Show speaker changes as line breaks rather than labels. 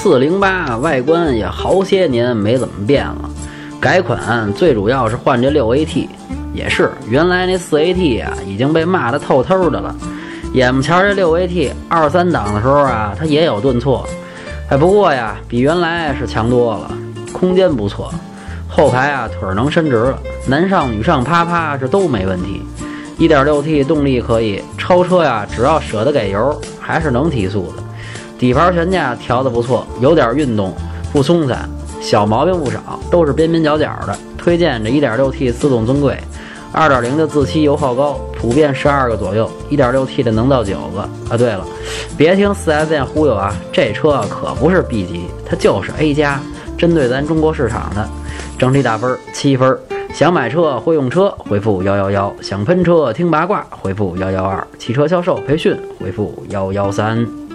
四零八外观也好些年没怎么变了，改款最主要是换这六 AT，也是原来那四 AT 啊已经被骂得透透的了。眼不前这六 AT 二三档的时候啊，它也有顿挫，哎，不过呀，比原来是强多了，空间不错，后排啊腿能伸直了，男上女上啪啪这都没问题。1.6T 动力可以，超车呀，只要舍得给油，还是能提速的。底盘悬架调的不错，有点运动，不松散，小毛病不少，都是边边角角的。推荐这 1.6T 自动尊贵，2.0的自吸油耗高，普遍十二个左右，1.6T 的能到九个。啊，对了，别听 4S 店忽悠啊，这车可不是 B 级，它就是 A 加，针对咱中国市场的。整体打分七分。想买车会用车，回复幺幺幺；想喷车听八卦，回复幺幺二；汽车销售培训，回复幺幺三。